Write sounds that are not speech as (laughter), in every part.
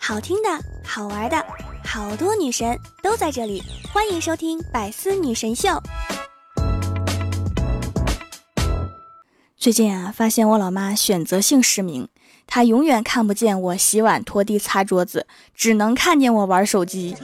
好听的，好玩的，好多女神都在这里，欢迎收听《百思女神秀》。最近啊，发现我老妈选择性失明，她永远看不见我洗碗、拖地、擦桌子，只能看见我玩手机。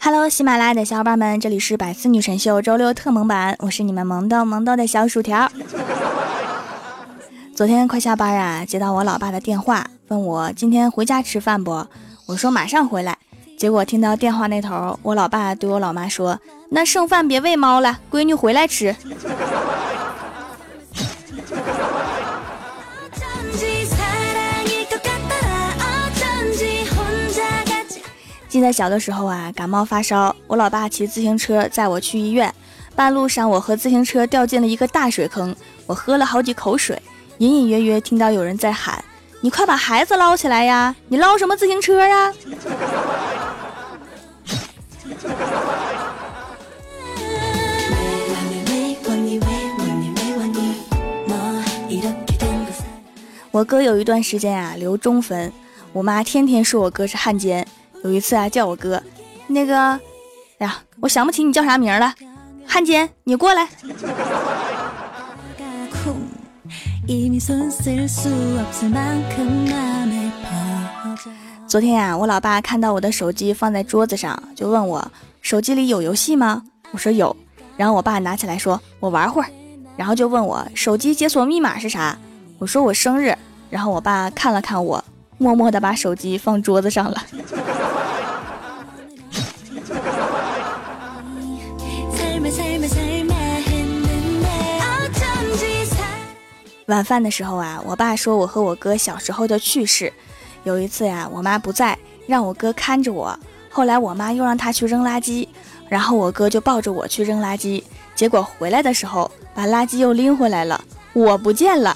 Hello，喜马拉雅的小伙伴们，这里是百思女神秀周六特萌版，我是你们萌豆萌豆的小薯条。昨天快下班啊，接到我老爸的电话，问我今天回家吃饭不？我说马上回来。结果听到电话那头，我老爸对我老妈说：“那剩饭别喂猫了，闺女回来吃。”记得小的时候啊，感冒发烧，我老爸骑自行车载我去医院。半路上，我和自行车掉进了一个大水坑，我喝了好几口水，隐隐约约听到有人在喊：“你快把孩子捞起来呀！(laughs) 你捞什么自行车啊？” (laughs) 我哥有一段时间啊留中分，我妈天天说我哥是汉奸。有一次啊，叫我哥，那个，哎呀，我想不起你叫啥名了，汉奸，你过来。昨天呀，我老爸看到我的手机放在桌子上，就问我手机里有游戏吗？我说有。然后我爸拿起来说，我玩会儿。然后就问我手机解锁密码是啥？我说我生日。然后我爸看了看我，默默地把手机放桌子上了。晚饭的时候啊，我爸说我和我哥小时候的趣事。有一次呀，我妈不在，让我哥看着我。后来我妈又让他去扔垃圾，然后我哥就抱着我去扔垃圾。结果回来的时候，把垃圾又拎回来了，我不见了。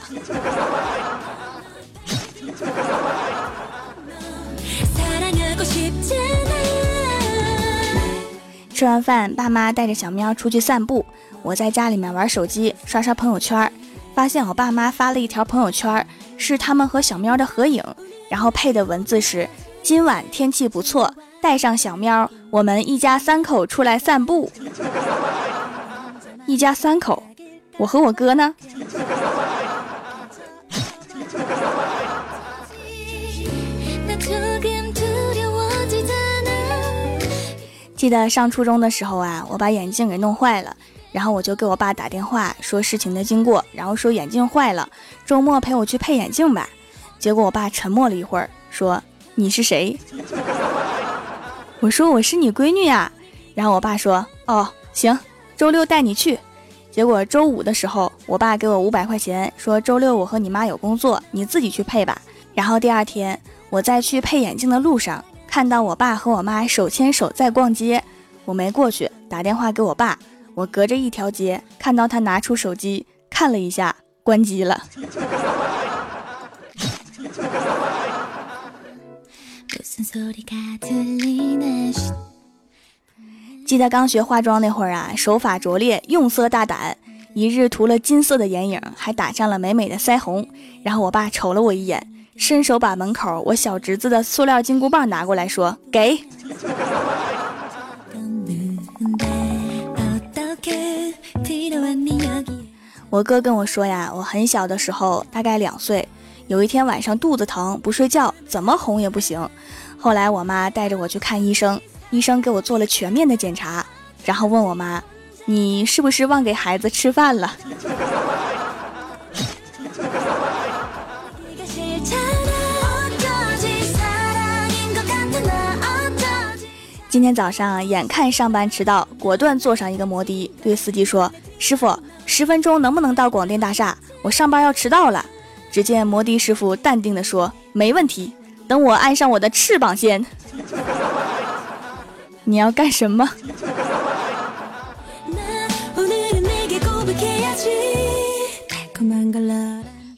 吃完饭，爸妈带着小喵出去散步，我在家里面玩手机，刷刷朋友圈。发现我爸妈发了一条朋友圈，是他们和小喵的合影，然后配的文字是：“今晚天气不错，带上小喵，我们一家三口出来散步。” (laughs) 一家三口，我和我哥呢？记得上初中的时候啊，我把眼镜给弄坏了。然后我就给我爸打电话说事情的经过，然后说眼镜坏了，周末陪我去配眼镜吧。结果我爸沉默了一会儿，说：“你是谁？” (laughs) 我说：“我是你闺女呀。”然后我爸说：“哦，行，周六带你去。”结果周五的时候，我爸给我五百块钱，说：“周六我和你妈有工作，你自己去配吧。”然后第二天我在去配眼镜的路上，看到我爸和我妈手牵手在逛街，我没过去，打电话给我爸。我隔着一条街看到他拿出手机看了一下，关机了。(laughs) 记得刚学化妆那会儿啊，手法拙劣，用色大胆，一日涂了金色的眼影，还打上了美美的腮红。然后我爸瞅了我一眼，伸手把门口我小侄子的塑料金箍棒拿过来说：“给。”我哥跟我说呀，我很小的时候，大概两岁，有一天晚上肚子疼，不睡觉，怎么哄也不行。后来我妈带着我去看医生，医生给我做了全面的检查，然后问我妈：“你是不是忘给孩子吃饭了？”今天早上眼看上班迟到，果断坐上一个摩的，对司机说：“师傅。”十分钟能不能到广电大厦？我上班要迟到了。只见摩的师傅淡定地说：“没问题，等我安上我的翅膀先。”你要干什么？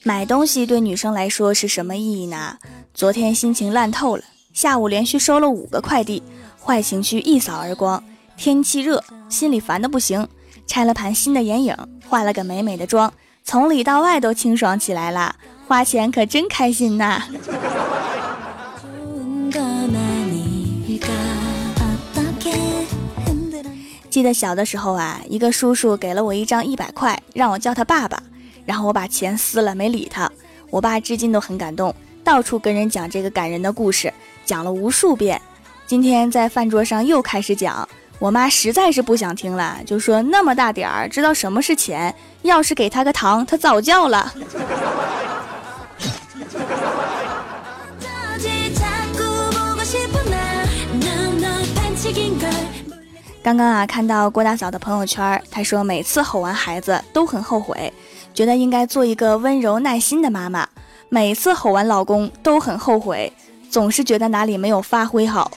买东西对女生来说是什么意义呢？昨天心情烂透了，下午连续收了五个快递，坏情绪一扫而光。天气热，心里烦的不行，拆了盘新的眼影，化了个美美的妆，从里到外都清爽起来了。花钱可真开心呐！(laughs) 记得小的时候啊，一个叔叔给了我一张一百块，让我叫他爸爸，然后我把钱撕了，没理他。我爸至今都很感动，到处跟人讲这个感人的故事，讲了无数遍。今天在饭桌上又开始讲，我妈实在是不想听了，就说那么大点儿知道什么是钱，要是给他个糖，他早叫了。刚刚啊，看到郭大嫂的朋友圈，她说每次吼完孩子都很后悔。觉得应该做一个温柔耐心的妈妈，每次吼完老公都很后悔，总是觉得哪里没有发挥好。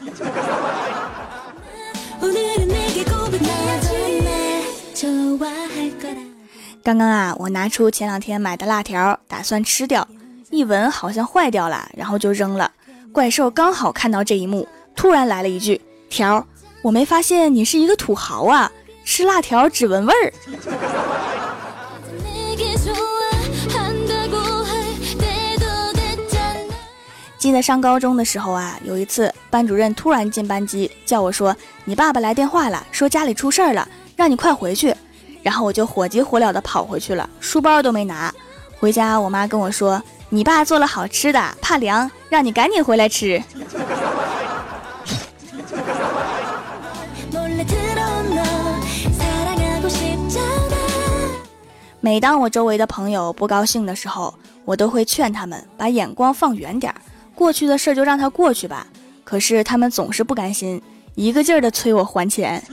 刚刚啊，我拿出前两天买的辣条，打算吃掉，一闻好像坏掉了，然后就扔了。怪兽刚好看到这一幕，突然来了一句：“条，我没发现你是一个土豪啊，吃辣条只闻味儿。”记得上高中的时候啊，有一次班主任突然进班级叫我说：“你爸爸来电话了，说家里出事儿了，让你快回去。”然后我就火急火燎的跑回去了，书包都没拿。回家我妈跟我说：“你爸做了好吃的，怕凉，让你赶紧回来吃。”每当我周围的朋友不高兴的时候，我都会劝他们把眼光放远点儿。过去的事就让它过去吧，可是他们总是不甘心，一个劲儿的催我还钱。(laughs)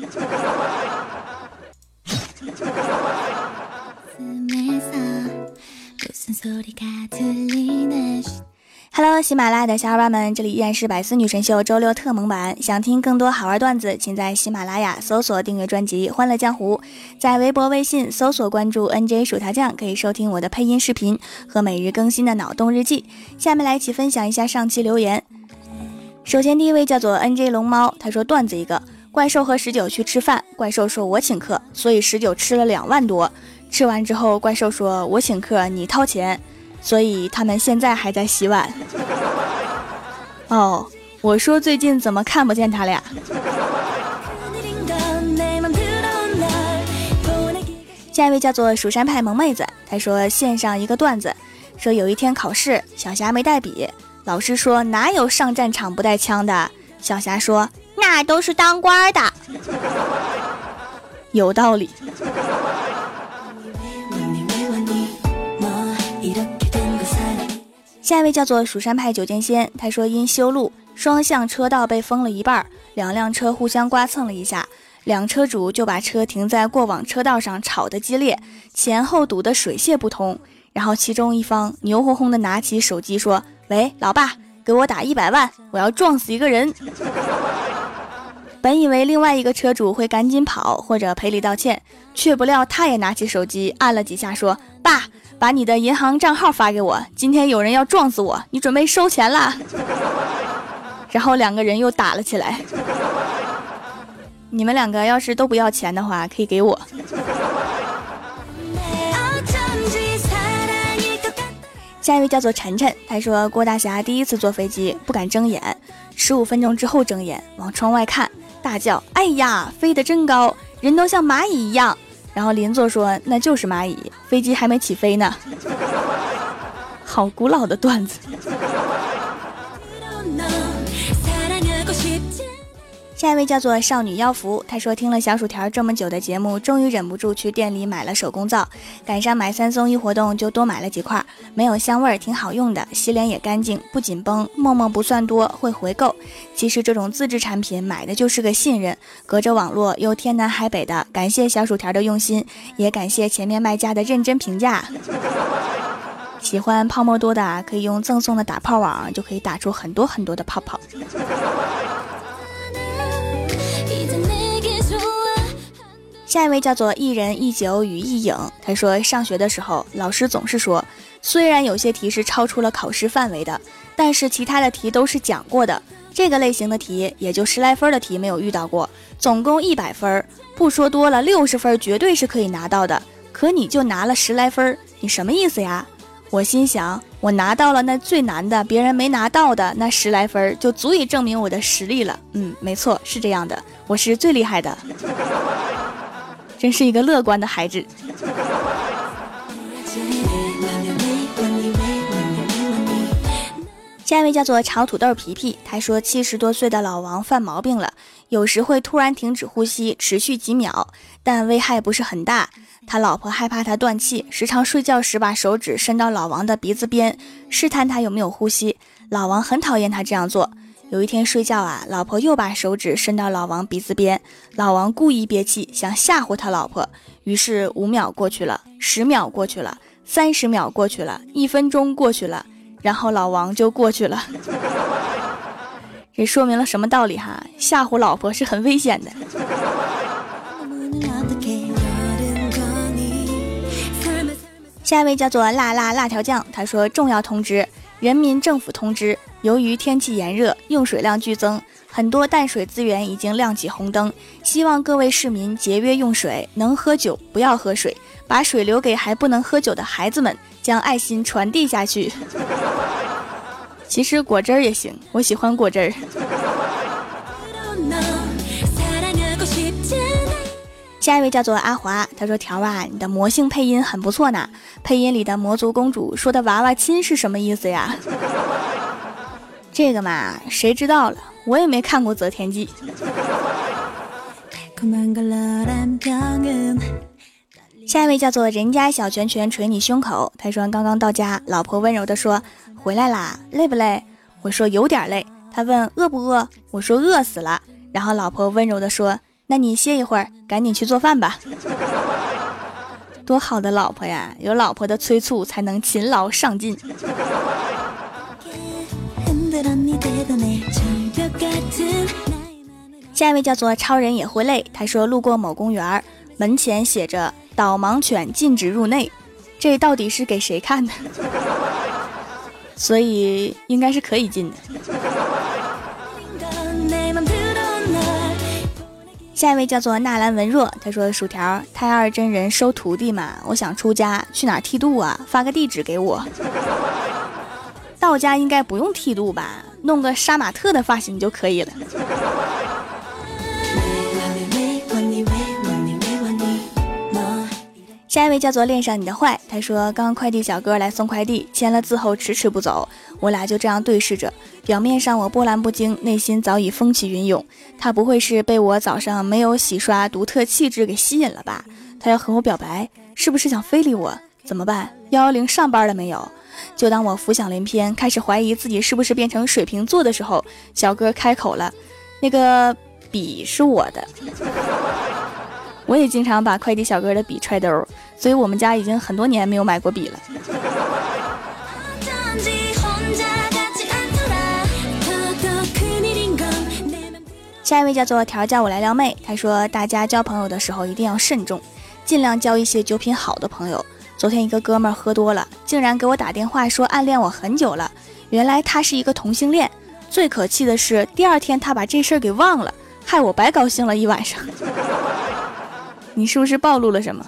Hello，喜马拉雅的小伙伴们，这里依然是百思女神秀周六特蒙版。想听更多好玩段子，请在喜马拉雅搜索订阅专辑《欢乐江湖》，在微博、微信搜索关注 NJ 薯条酱，可以收听我的配音视频和每日更新的脑洞日记。下面来一起分享一下上期留言。首先第一位叫做 NJ 龙猫，他说段子一个：怪兽和十九去吃饭，怪兽说我请客，所以十九吃了两万多。吃完之后，怪兽说我请客，你掏钱。所以他们现在还在洗碗。哦，我说最近怎么看不见他俩？下一位叫做蜀山派萌妹子，她说线上一个段子，说有一天考试，小霞没带笔，老师说哪有上战场不带枪的？小霞说那都是当官的，有道理。下一位叫做蜀山派九剑仙，他说因修路，双向车道被封了一半，两辆车互相刮蹭了一下，两车主就把车停在过往车道上，吵得激烈，前后堵得水泄不通。然后其中一方牛哄哄的拿起手机说：“喂，老爸，给我打一百万，我要撞死一个人。”本以为另外一个车主会赶紧跑或者赔礼道歉，却不料他也拿起手机按了几下，说：“爸。”把你的银行账号发给我，今天有人要撞死我，你准备收钱啦？(laughs) 然后两个人又打了起来。你们两个要是都不要钱的话，可以给我。下一位叫做晨晨，他说郭大侠第一次坐飞机不敢睁眼，十五分钟之后睁眼往窗外看，大叫：“哎呀，飞得真高，人都像蚂蚁一样。”然后邻座说：“那就是蚂蚁，飞机还没起飞呢。”好古老的段子。下一位叫做少女妖服，她说听了小薯条这么久的节目，终于忍不住去店里买了手工皂，赶上买三送一活动，就多买了几块。没有香味儿，挺好用的，洗脸也干净，不紧绷，沫沫不算多，会回购。其实这种自制产品买的就是个信任，隔着网络又天南海北的，感谢小薯条的用心，也感谢前面卖家的认真评价。喜欢泡沫多的，可以用赠送的打泡网，就可以打出很多很多的泡泡。下一位叫做一人一酒与一影，他说上学的时候，老师总是说，虽然有些题是超出了考试范围的，但是其他的题都是讲过的。这个类型的题也就十来分的题没有遇到过，总共一百分，不说多了，六十分绝对是可以拿到的。可你就拿了十来分，你什么意思呀？我心想，我拿到了那最难的，别人没拿到的那十来分，就足以证明我的实力了。嗯，没错，是这样的，我是最厉害的，真是一个乐观的孩子。下一位叫做炒土豆皮皮，他说七十多岁的老王犯毛病了，有时会突然停止呼吸，持续几秒，但危害不是很大。他老婆害怕他断气，时常睡觉时把手指伸到老王的鼻子边，试探他有没有呼吸。老王很讨厌他这样做。有一天睡觉啊，老婆又把手指伸到老王鼻子边，老王故意憋气，想吓唬他老婆。于是五秒过去了，十秒过去了，三十秒过去了，一分钟过去了。然后老王就过去了，(laughs) 这说明了什么道理哈？吓唬老婆是很危险的。下一位叫做辣辣辣条酱，他说：“重要通知，人民政府通知，由于天气炎热，用水量剧增，很多淡水资源已经亮起红灯，希望各位市民节约用水，能喝酒不要喝水，把水留给还不能喝酒的孩子们。”将爱心传递下去。其实果汁儿也行，我喜欢果汁儿。下一位叫做阿华，他说：“条啊，你的魔性配音很不错呢。配音里的魔族公主说的娃娃亲是什么意思呀？”这个嘛，谁知道了？我也没看过《择天记》。下一位叫做人家小拳拳捶你胸口。他说刚刚到家，老婆温柔的说：“回来啦，累不累？”我说有点累。他问饿不饿？我说饿死了。然后老婆温柔的说：“那你歇一会儿，赶紧去做饭吧。(laughs) ”多好的老婆呀！有老婆的催促，才能勤劳上进。下一位叫做超人也会累。他说路过某公园，门前写着。导盲犬禁止入内，这到底是给谁看的？(laughs) 所以应该是可以进的。(laughs) 下一位叫做纳兰文若，他说：“薯条太二真人收徒弟嘛，我想出家，去哪剃度啊？发个地址给我。(laughs) 道家应该不用剃度吧？弄个杀马特的发型就可以了。”下一位叫做恋上你的坏，他说刚快递小哥来送快递，签了字后迟迟不走，我俩就这样对视着，表面上我波澜不惊，内心早已风起云涌。他不会是被我早上没有洗刷独特气质给吸引了吧？他要和我表白，是不是想非礼我？怎么办？幺幺零上班了没有？就当我浮想联翩，开始怀疑自己是不是变成水瓶座的时候，小哥开口了，那个笔是我的。我也经常把快递小哥的笔揣兜，所以我们家已经很多年没有买过笔了。下一位叫做条叫我来撩妹，他说大家交朋友的时候一定要慎重，尽量交一些酒品好的朋友。昨天一个哥们儿喝多了，竟然给我打电话说暗恋我很久了，原来他是一个同性恋。最可气的是第二天他把这事儿给忘了，害我白高兴了一晚上。你是不是暴露了什么？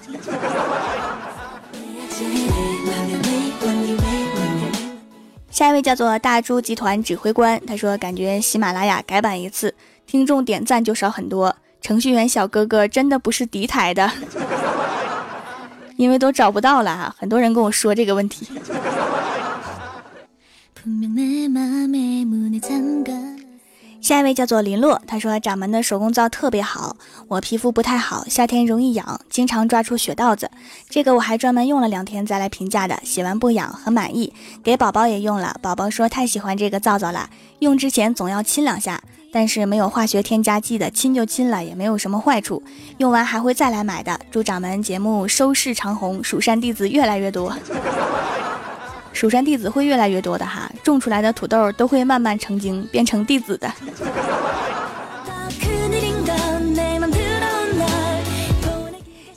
下一位叫做大猪集团指挥官，他说感觉喜马拉雅改版一次，听众点赞就少很多。程序员小哥哥真的不是敌台的，因为都找不到了哈。很多人跟我说这个问题。(laughs) 下一位叫做林洛，他说掌门的手工皂特别好，我皮肤不太好，夏天容易痒，经常抓出血道子。这个我还专门用了两天再来评价的，洗完不痒，很满意。给宝宝也用了，宝宝说太喜欢这个皂皂了，用之前总要亲两下，但是没有化学添加剂的，亲就亲了，也没有什么坏处。用完还会再来买的。祝掌门节目收视长虹，蜀山弟子越来越多。(laughs) 蜀山弟子会越来越多的哈，种出来的土豆都会慢慢成精，变成弟子的。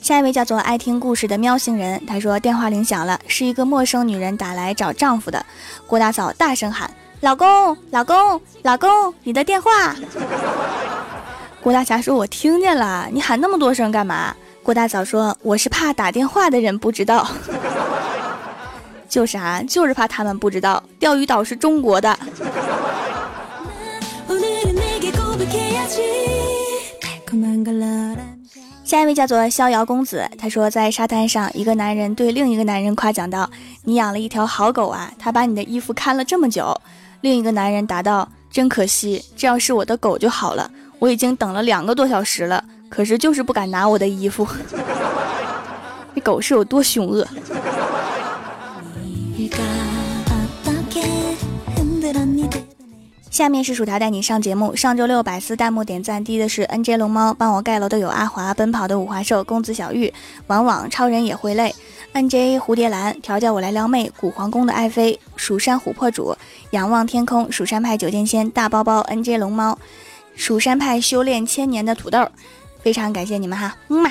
下一位叫做爱听故事的喵星人，他说电话铃响了，是一个陌生女人打来找丈夫的。郭大嫂大声喊：“老公，老公，老公，你的电话。郭大侠说：“我听见了，你喊那么多声干嘛？”郭大嫂说：“我是怕打电话的人不知道。”就是啊，就是怕他们不知道，钓鱼岛是中国的。下一位叫做逍遥公子，他说在沙滩上，一个男人对另一个男人夸奖道：“你养了一条好狗啊，他把你的衣服看了这么久。”另一个男人答道：“真可惜，这要是我的狗就好了。”我已经等了两个多小时了，可是就是不敢拿我的衣服。(laughs) 这狗是有多凶恶？(laughs) 下面是薯条带你上节目。上周六百思弹幕点赞低的是 NJ 龙猫，帮我盖楼的有阿华、奔跑的五花兽、公子小玉、往往超人也会累、NJ 蝴蝶兰、调教我来撩妹、古皇宫的爱妃、蜀山琥珀主、仰望天空、蜀山派九剑仙、大包包、NJ 龙猫。蜀山派修炼千年的土豆，非常感谢你们哈，嗯嘛。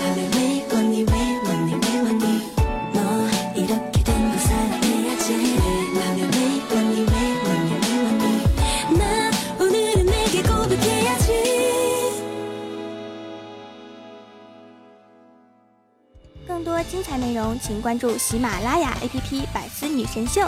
请关注喜马拉雅 APP《百思女神秀》。